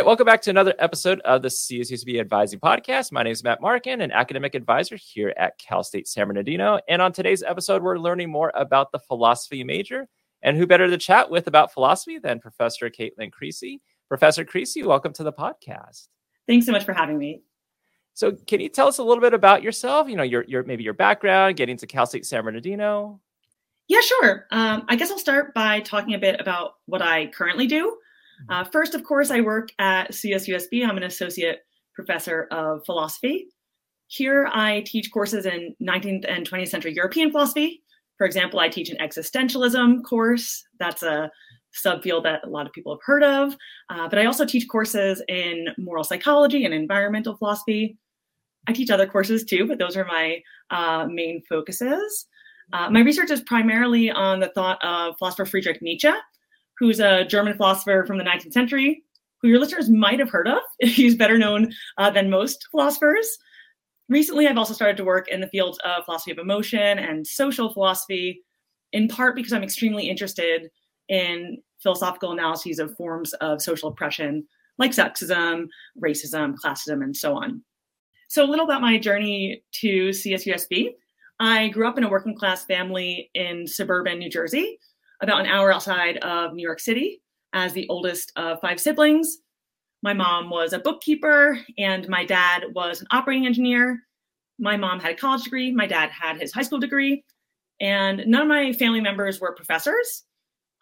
right, welcome back to another episode of the CSUSB Advising Podcast. My name is Matt Markin, an academic advisor here at Cal State San Bernardino. And on today's episode, we're learning more about the philosophy major. And who better to chat with about philosophy than Professor Kaitlyn Creasy? Professor Creasy, welcome to the podcast. Thanks so much for having me. So, can you tell us a little bit about yourself? You know, your your maybe your background, getting to Cal State San Bernardino. Yeah, sure. Um, I guess I'll start by talking a bit about what I currently do. Uh, first, of course, I work at CSUSB. I'm an associate professor of philosophy. Here, I teach courses in 19th and 20th century European philosophy. For example, I teach an existentialism course. That's a subfield that a lot of people have heard of. Uh, but I also teach courses in moral psychology and environmental philosophy. I teach other courses too, but those are my uh, main focuses. Uh, my research is primarily on the thought of philosopher Friedrich Nietzsche, who's a German philosopher from the 19th century, who your listeners might have heard of. He's better known uh, than most philosophers. Recently, I've also started to work in the field of philosophy of emotion and social philosophy, in part because I'm extremely interested in philosophical analyses of forms of social oppression like sexism, racism, classism, and so on. So, a little about my journey to CSUSB. I grew up in a working class family in suburban New Jersey about an hour outside of New York City as the oldest of five siblings. My mom was a bookkeeper and my dad was an operating engineer. My mom had a college degree, my dad had his high school degree, and none of my family members were professors.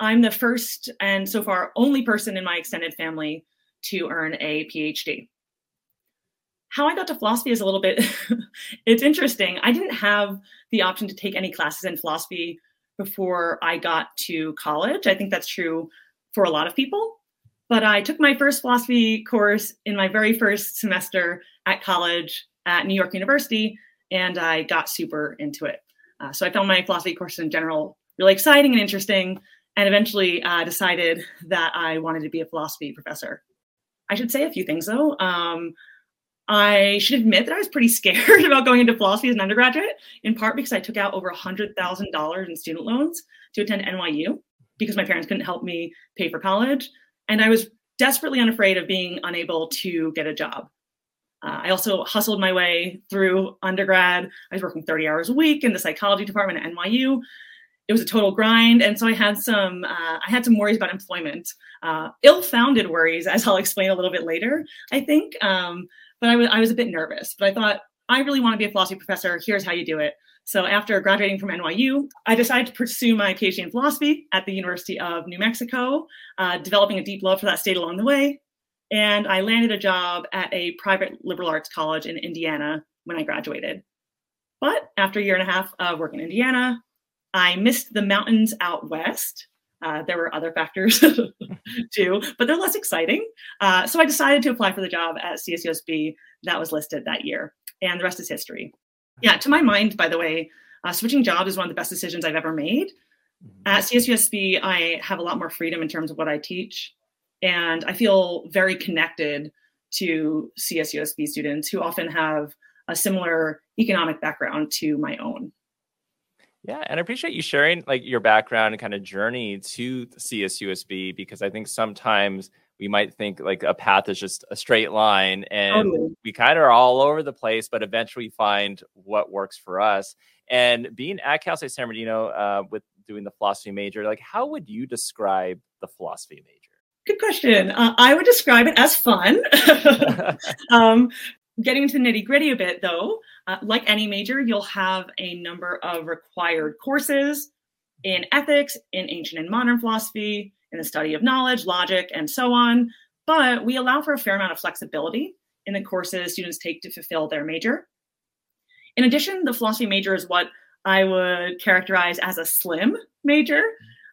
I'm the first and so far only person in my extended family to earn a PhD. How I got to philosophy is a little bit it's interesting. I didn't have the option to take any classes in philosophy before I got to college. I think that's true for a lot of people. But I took my first philosophy course in my very first semester at college at New York University, and I got super into it. Uh, so I found my philosophy course in general really exciting and interesting, and eventually uh, decided that I wanted to be a philosophy professor. I should say a few things though. Um, I should admit that I was pretty scared about going into philosophy as an undergraduate, in part because I took out over $100,000 in student loans to attend NYU because my parents couldn't help me pay for college. And I was desperately unafraid of being unable to get a job. Uh, I also hustled my way through undergrad. I was working 30 hours a week in the psychology department at NYU. It was a total grind, and so I had some uh, I had some worries about employment, uh, ill-founded worries, as I'll explain a little bit later. I think, um, but I was I was a bit nervous. But I thought I really want to be a philosophy professor. Here's how you do it. So after graduating from NYU, I decided to pursue my PhD in philosophy at the University of New Mexico, uh, developing a deep love for that state along the way. And I landed a job at a private liberal arts college in Indiana when I graduated. But after a year and a half of work in Indiana, I missed the mountains out west. Uh, there were other factors too, but they're less exciting. Uh, so I decided to apply for the job at CSUSB that was listed that year, and the rest is history. Yeah, to my mind, by the way, uh, switching jobs is one of the best decisions I've ever made. Mm-hmm. At CSUSB, I have a lot more freedom in terms of what I teach, and I feel very connected to CSUSB students who often have a similar economic background to my own. Yeah, and I appreciate you sharing like your background and kind of journey to CSUSB because I think sometimes we might think like a path is just a straight line and totally. we kind of are all over the place, but eventually find what works for us. And being at Cal State San Bernardino uh, with doing the philosophy major, like how would you describe the philosophy major? Good question. Uh, I would describe it as fun. um, getting into the nitty gritty a bit, though, uh, like any major, you'll have a number of required courses in ethics, in ancient and modern philosophy, in the study of knowledge, logic, and so on. But we allow for a fair amount of flexibility in the courses students take to fulfill their major. In addition, the philosophy major is what I would characterize as a slim major.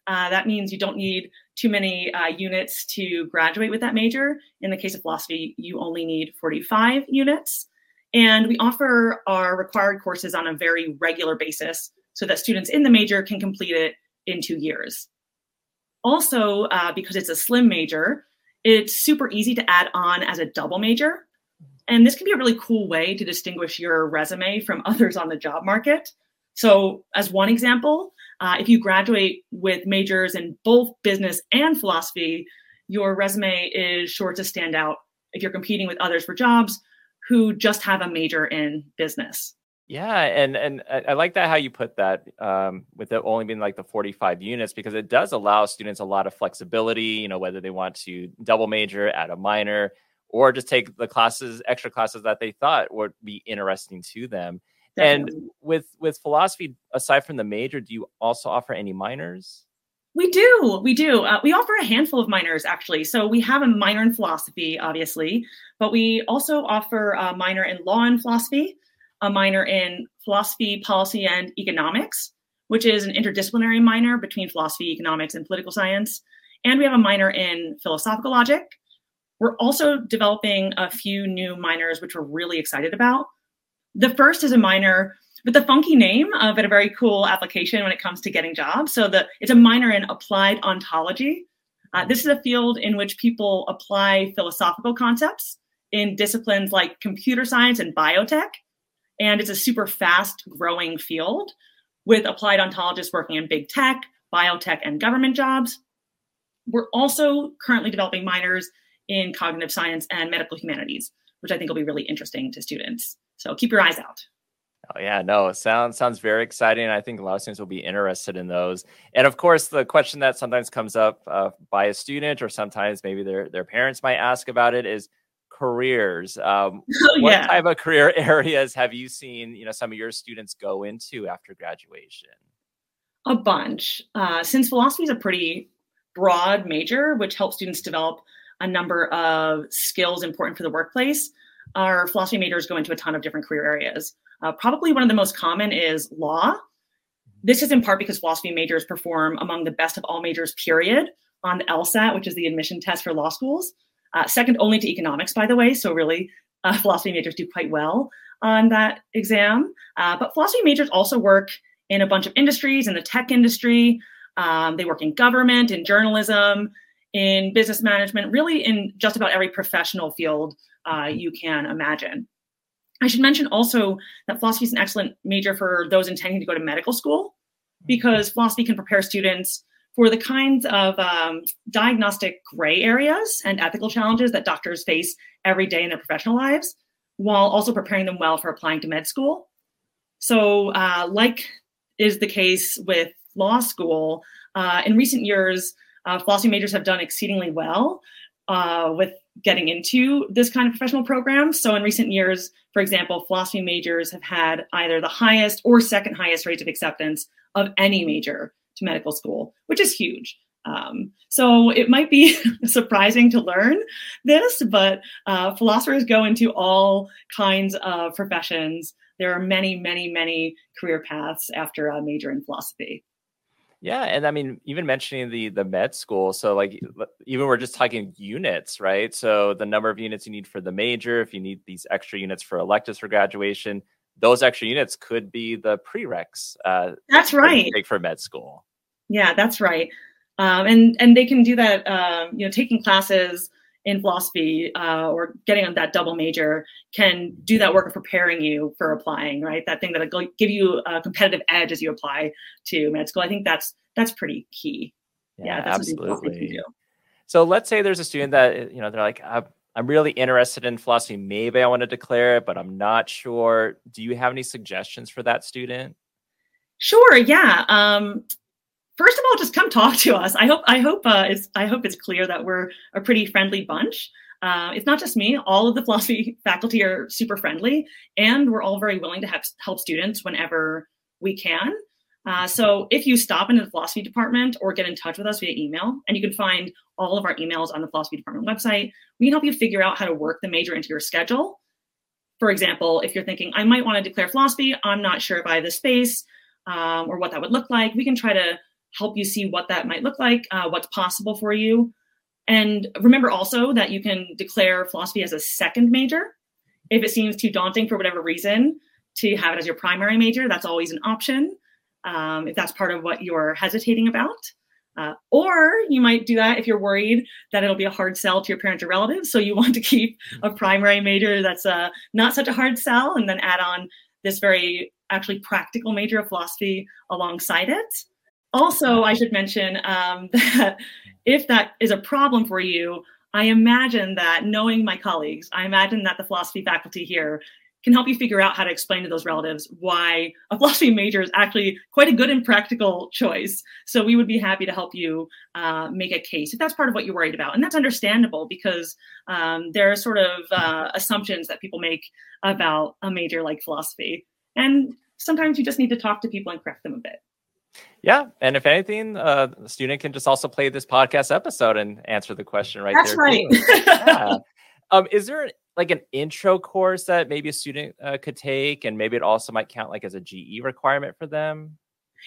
Uh, that means you don't need too many uh, units to graduate with that major. In the case of philosophy, you only need 45 units. And we offer our required courses on a very regular basis so that students in the major can complete it in two years. Also, uh, because it's a slim major, it's super easy to add on as a double major. And this can be a really cool way to distinguish your resume from others on the job market. So, as one example, uh, if you graduate with majors in both business and philosophy, your resume is sure to stand out if you're competing with others for jobs who just have a major in business. Yeah, and and I like that how you put that um, with it only being like the 45 units because it does allow students a lot of flexibility. You know, whether they want to double major, add a minor, or just take the classes, extra classes that they thought would be interesting to them. Definitely. And with with philosophy, aside from the major, do you also offer any minors? We do. We do. Uh, we offer a handful of minors, actually. So we have a minor in philosophy, obviously, but we also offer a minor in law and philosophy, a minor in philosophy, policy, and economics, which is an interdisciplinary minor between philosophy, economics, and political science. And we have a minor in philosophical logic. We're also developing a few new minors, which we're really excited about. The first is a minor with the funky name, uh, but a very cool application when it comes to getting jobs. So the it's a minor in applied ontology. Uh, this is a field in which people apply philosophical concepts in disciplines like computer science and biotech, and it's a super fast growing field with applied ontologists working in big tech, biotech, and government jobs. We're also currently developing minors in cognitive science and medical humanities, which I think will be really interesting to students. So keep your eyes out. Oh yeah, no, sounds sounds very exciting. I think a lot of students will be interested in those. And of course, the question that sometimes comes up uh, by a student, or sometimes maybe their their parents might ask about it, is careers. Um, oh, what yeah. type of career areas have you seen? You know, some of your students go into after graduation. A bunch. Uh, since philosophy is a pretty broad major, which helps students develop a number of skills important for the workplace. Our philosophy majors go into a ton of different career areas. Uh, probably one of the most common is law. This is in part because philosophy majors perform among the best of all majors, period, on the LSAT, which is the admission test for law schools. Uh, second only to economics, by the way. So, really, uh, philosophy majors do quite well on that exam. Uh, but philosophy majors also work in a bunch of industries, in the tech industry. Um, they work in government, in journalism, in business management, really in just about every professional field uh, you can imagine. I should mention also that philosophy is an excellent major for those intending to go to medical school because philosophy can prepare students for the kinds of um, diagnostic gray areas and ethical challenges that doctors face every day in their professional lives, while also preparing them well for applying to med school. So, uh, like is the case with law school, uh, in recent years, uh, philosophy majors have done exceedingly well uh, with getting into this kind of professional program. So in recent years, for example, philosophy majors have had either the highest or second highest rates of acceptance of any major to medical school, which is huge. Um, so it might be surprising to learn this, but uh, philosophers go into all kinds of professions. There are many, many, many career paths after a major in philosophy. Yeah, and I mean, even mentioning the the med school, so like even we're just talking units, right? So the number of units you need for the major, if you need these extra units for electives for graduation, those extra units could be the prereqs. Uh, that's right. Take for med school. Yeah, that's right. Um, and and they can do that. Uh, you know, taking classes in philosophy uh, or getting on that double major can do that work of preparing you for applying, right? That thing that'll give you a competitive edge as you apply to med school. I think that's that's pretty key. Yeah, yeah absolutely. So let's say there's a student that you know they're like, I'm really interested in philosophy. Maybe I want to declare it, but I'm not sure. Do you have any suggestions for that student? Sure. Yeah. Um, first of all, just come talk to us. I hope I hope uh, it's I hope it's clear that we're a pretty friendly bunch. Uh, it's not just me; all of the philosophy faculty are super friendly, and we're all very willing to have, help students whenever we can. Uh, so if you stop into the philosophy department or get in touch with us via email, and you can find all of our emails on the philosophy department website, we can help you figure out how to work the major into your schedule. For example, if you're thinking, I might want to declare philosophy, I'm not sure if I have the space um, or what that would look like, we can try to help you see what that might look like, uh, what's possible for you. And remember also that you can declare philosophy as a second major. If it seems too daunting for whatever reason to have it as your primary major, that's always an option um, if that's part of what you're hesitating about. Uh, or you might do that if you're worried that it'll be a hard sell to your parents or relatives. So you want to keep a primary major that's uh, not such a hard sell and then add on this very actually practical major of philosophy alongside it. Also, I should mention um, that if that is a problem for you, I imagine that knowing my colleagues, I imagine that the philosophy faculty here can help you figure out how to explain to those relatives why a philosophy major is actually quite a good and practical choice. So we would be happy to help you uh, make a case if that's part of what you're worried about. And that's understandable because um, there are sort of uh, assumptions that people make about a major like philosophy. And sometimes you just need to talk to people and correct them a bit. Yeah, and if anything, uh, the student can just also play this podcast episode and answer the question right That's there. That's right. yeah. um, is there like an intro course that maybe a student uh, could take, and maybe it also might count like as a GE requirement for them?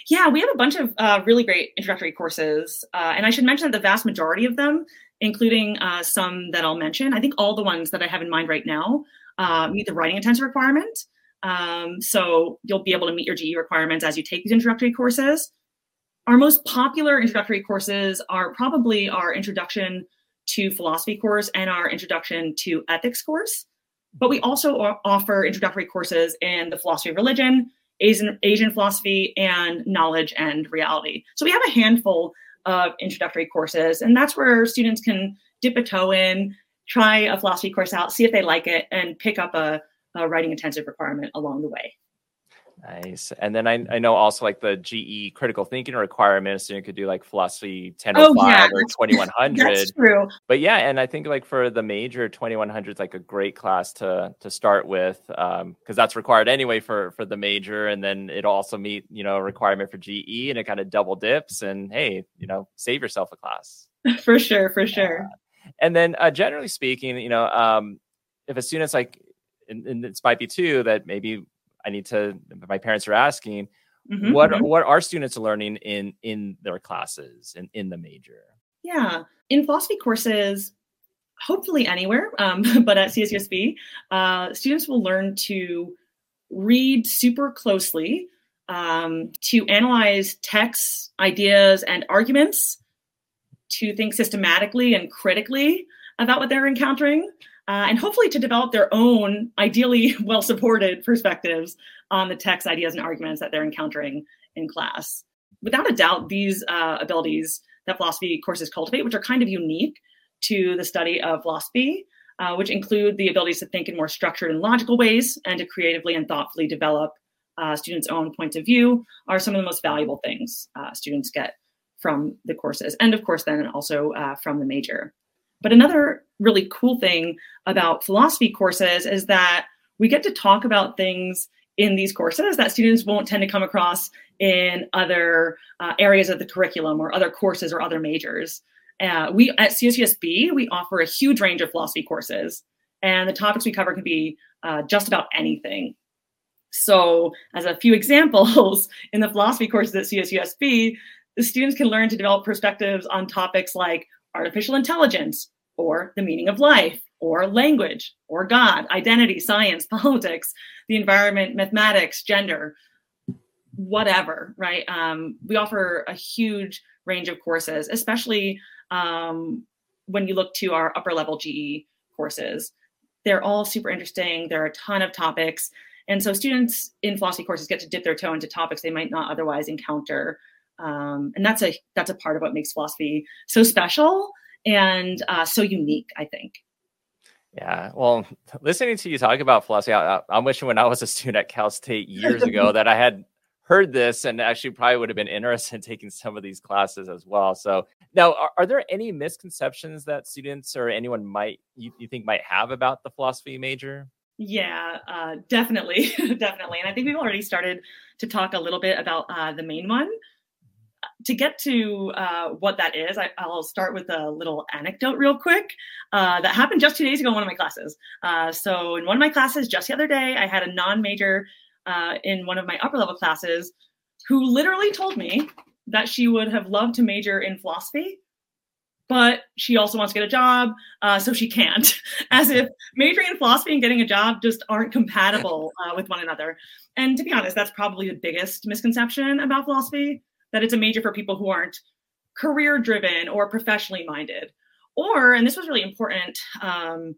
Yeah, we have a bunch of uh, really great introductory courses, uh, and I should mention that the vast majority of them, including uh, some that I'll mention, I think all the ones that I have in mind right now uh, meet the writing intensive requirement. Um, so you'll be able to meet your GE requirements as you take these introductory courses. Our most popular introductory courses are probably our introduction to philosophy course and our introduction to ethics course. But we also offer introductory courses in the philosophy of religion, Asian, Asian philosophy, and knowledge and reality. So we have a handful of introductory courses, and that's where students can dip a toe in, try a philosophy course out, see if they like it, and pick up a, a writing intensive requirement along the way. Nice. And then I, I know also like the GE critical thinking requirement, a student could do like philosophy 1005 oh, yeah. or 2100. That's true. But yeah, and I think like for the major 2100 is like a great class to to start with um because that's required anyway for for the major and then it'll also meet, you know, a requirement for GE and it kind of double dips and hey, you know, save yourself a class. for sure, for sure. Uh, and then uh, generally speaking, you know, um if a student's like and, and this might be too that maybe I need to. My parents are asking, mm-hmm, what mm-hmm. what are students learning in in their classes and in, in the major? Yeah, in philosophy courses, hopefully anywhere, um, but at CSUSB, uh, students will learn to read super closely, um, to analyze texts, ideas, and arguments, to think systematically and critically about what they're encountering, uh, and hopefully to develop their own, ideally well supported perspectives on the text, ideas, and arguments that they're encountering in class. Without a doubt, these uh, abilities that philosophy courses cultivate, which are kind of unique to the study of philosophy, uh, which include the abilities to think in more structured and logical ways and to creatively and thoughtfully develop uh, students' own points of view, are some of the most valuable things uh, students get from the courses. And of course, then also uh, from the major. But another really cool thing about philosophy courses is that we get to talk about things in these courses that students won't tend to come across in other uh, areas of the curriculum or other courses or other majors. Uh, we at CSUSB we offer a huge range of philosophy courses, and the topics we cover can be uh, just about anything. So, as a few examples, in the philosophy courses at CSUSB, the students can learn to develop perspectives on topics like artificial intelligence, or the meaning of life, or language, or God, identity, science, politics, the environment, mathematics, gender, whatever, right? Um, we offer a huge range of courses, especially um, when you look to our upper level GE courses. They're all super interesting. There are a ton of topics. And so students in philosophy courses get to dip their toe into topics they might not otherwise encounter um, and that's a that's a part of what makes philosophy so special and uh, so unique i think. Yeah well listening to you talk about philosophy I, i'm wishing when i was a student at cal state years ago that i had heard this and actually probably would have been interested in taking some of these classes as well. So now are, are there any misconceptions that students or anyone might you, you think might have about the philosophy major? Yeah, uh, definitely, definitely. And I think we've already started to talk a little bit about uh, the main one, to get to uh, what that is, I, will start with a little anecdote real quick uh, that happened just two days ago in one of my classes. Uh, so, in one of my classes just the other day, I had a non major uh, in one of my upper level classes who literally told me that she would have loved to major in philosophy. But she also wants to get a job, uh, so she can't. As if majoring in philosophy and getting a job just aren't compatible uh, with one another. And to be honest, that's probably the biggest misconception about philosophy that it's a major for people who aren't career driven or professionally minded. Or, and this was really important, um,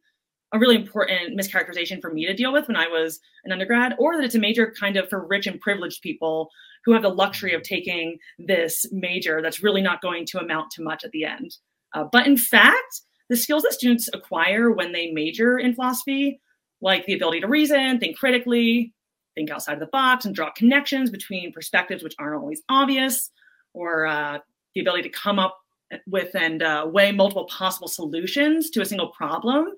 a really important mischaracterization for me to deal with when I was an undergrad, or that it's a major kind of for rich and privileged people who have the luxury of taking this major that's really not going to amount to much at the end. Uh, but in fact, the skills that students acquire when they major in philosophy, like the ability to reason, think critically, think outside of the box, and draw connections between perspectives which aren't always obvious, or uh, the ability to come up with and uh, weigh multiple possible solutions to a single problem,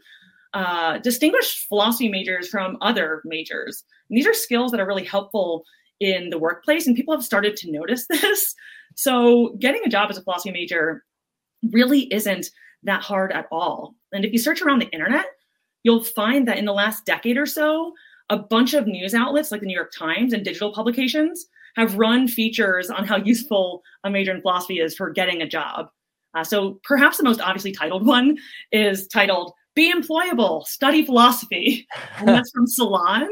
uh, distinguish philosophy majors from other majors. And these are skills that are really helpful in the workplace, and people have started to notice this. So, getting a job as a philosophy major really isn't that hard at all. And if you search around the internet, you'll find that in the last decade or so, a bunch of news outlets like the New York Times and digital publications have run features on how useful a major in philosophy is for getting a job. Uh, so perhaps the most obviously titled one is titled Be Employable, Study Philosophy. And that's from Salon.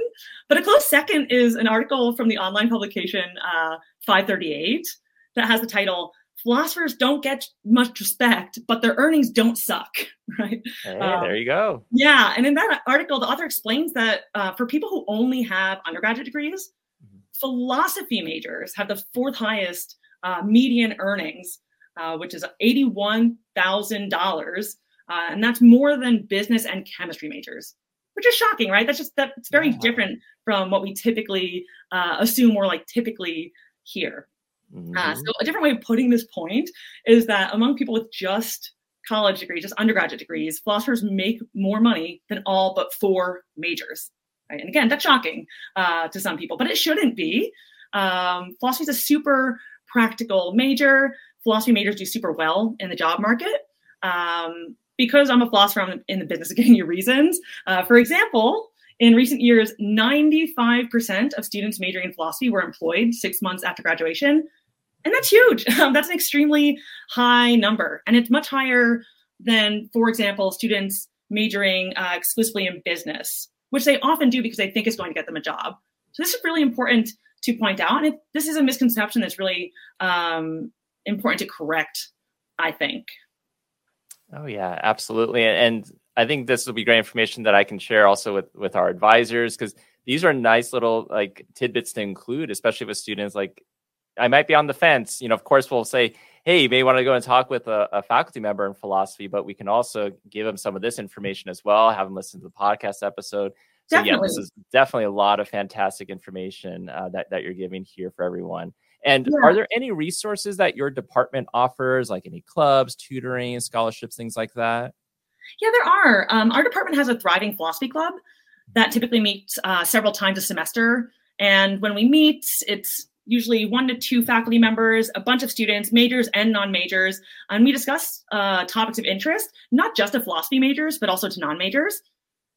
But a close second is an article from the online publication uh, 538 that has the title Philosophers Don't Get Much Respect, but Their Earnings Don't Suck. Right. Hey, um, there you go. Yeah. And in that article, the author explains that uh, for people who only have undergraduate degrees, mm-hmm. philosophy majors have the fourth highest uh, median earnings uh, which is $81,000. Uh, and that's more than business and chemistry majors, which is shocking, right? That's just, that's very yeah. different from what we typically uh, assume or like typically hear. Uh, mm-hmm. so a different way of putting this point is that among people with just college degrees, just undergraduate degrees, philosophers make more money than all but four majors. Right? And again, that's shocking uh, to some people, but it shouldn't be. Um, philosophy is a super practical major philosophy majors do super well in the job market. Um, because I'm a philosopher, I'm in the business of giving you reasons. Uh, for example, in recent years, 95% of students majoring in philosophy were employed six months after graduation. And that's huge. That's an extremely high number. And it's much higher than, for example, students majoring uh, exclusively in business, which they often do because they think it's going to get them a job. So this is really important to point out. And this is a misconception that's really um, important to correct, I think. Oh yeah, absolutely. And I think this will be great information that I can share also with with our advisors because these are nice little like tidbits to include, especially with students. Like I might be on the fence. You know, of course, we'll say, "Hey, you may want to go and talk with a, a, faculty member in philosophy," but we can also give them some of this information as well. Have them listen to the podcast episode. So definitely. yeah, this is definitely a lot of fantastic information uh, that that you're giving here for everyone. And yeah. are there any resources that your department offers, like any clubs, tutoring, scholarships, things like that? Yeah, there are. Um, our department has a thriving philosophy club that typically meets uh, several times a semester. And when we meet, it's usually one to two faculty members, a bunch of students, majors and non majors. And we discuss uh, topics of interest, not just to philosophy majors, but also to non majors.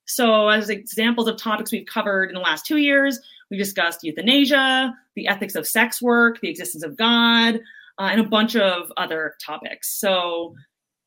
So, as examples of topics we've covered in the last two years, we discussed euthanasia, the ethics of sex work, the existence of God, uh, and a bunch of other topics. So,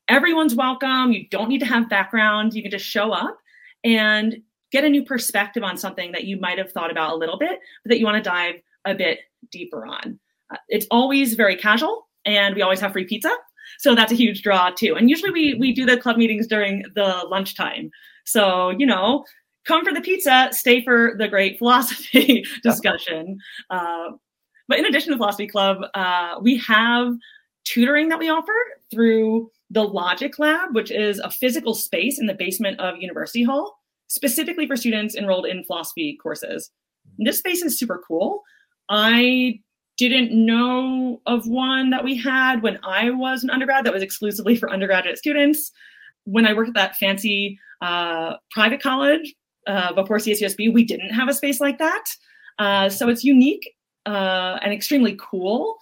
everyone's welcome. You don't need to have background. You can just show up and get a new perspective on something that you might have thought about a little bit, but that you want to dive a bit deeper on. Uh, it's always very casual, and we always have free pizza. So that's a huge draw too. And usually we we do the club meetings during the lunchtime. So, you know, come for the pizza, stay for the great philosophy discussion. Uh, but in addition to Philosophy Club, uh, we have tutoring that we offer through the Logic Lab, which is a physical space in the basement of University Hall, specifically for students enrolled in philosophy courses. And this space is super cool. I didn't know of one that we had when I was an undergrad that was exclusively for undergraduate students. When I worked at that fancy uh, private college uh, before CSUSB, we didn't have a space like that. Uh, so it's unique uh, and extremely cool,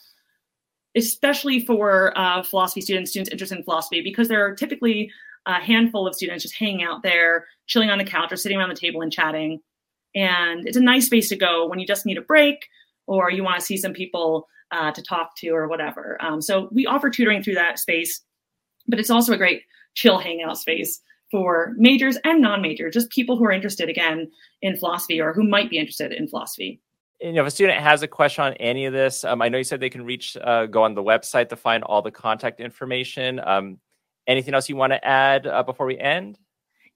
especially for uh, philosophy students, students interested in philosophy, because there are typically a handful of students just hanging out there, chilling on the couch or sitting around the table and chatting. And it's a nice space to go when you just need a break or you want to see some people uh, to talk to or whatever. Um, so we offer tutoring through that space, but it's also a great chill hangout space for majors and non-majors, just people who are interested again in philosophy or who might be interested in philosophy. You know, if a student has a question on any of this, um, I know you said they can reach, uh, go on the website to find all the contact information. Um, anything else you want to add uh, before we end?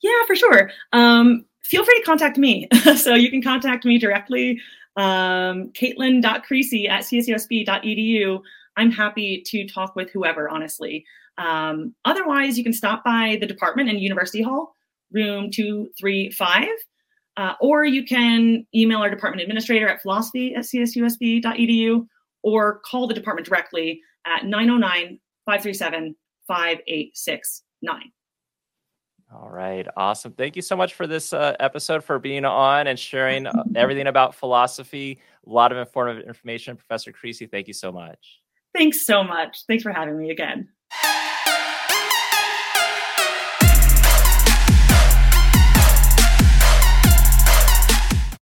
Yeah, for sure. Um, feel free to contact me. so you can contact me directly, um, caitlin.creasy at csusb.edu. I'm happy to talk with whoever, honestly. Um, otherwise, you can stop by the department in University Hall, room 235, uh, or you can email our department administrator at philosophy at csusb.edu or call the department directly at 909 537 5869. All right. Awesome. Thank you so much for this uh, episode, for being on and sharing uh, everything about philosophy. A lot of informative information. Professor Creasy, thank you so much. Thanks so much. Thanks for having me again.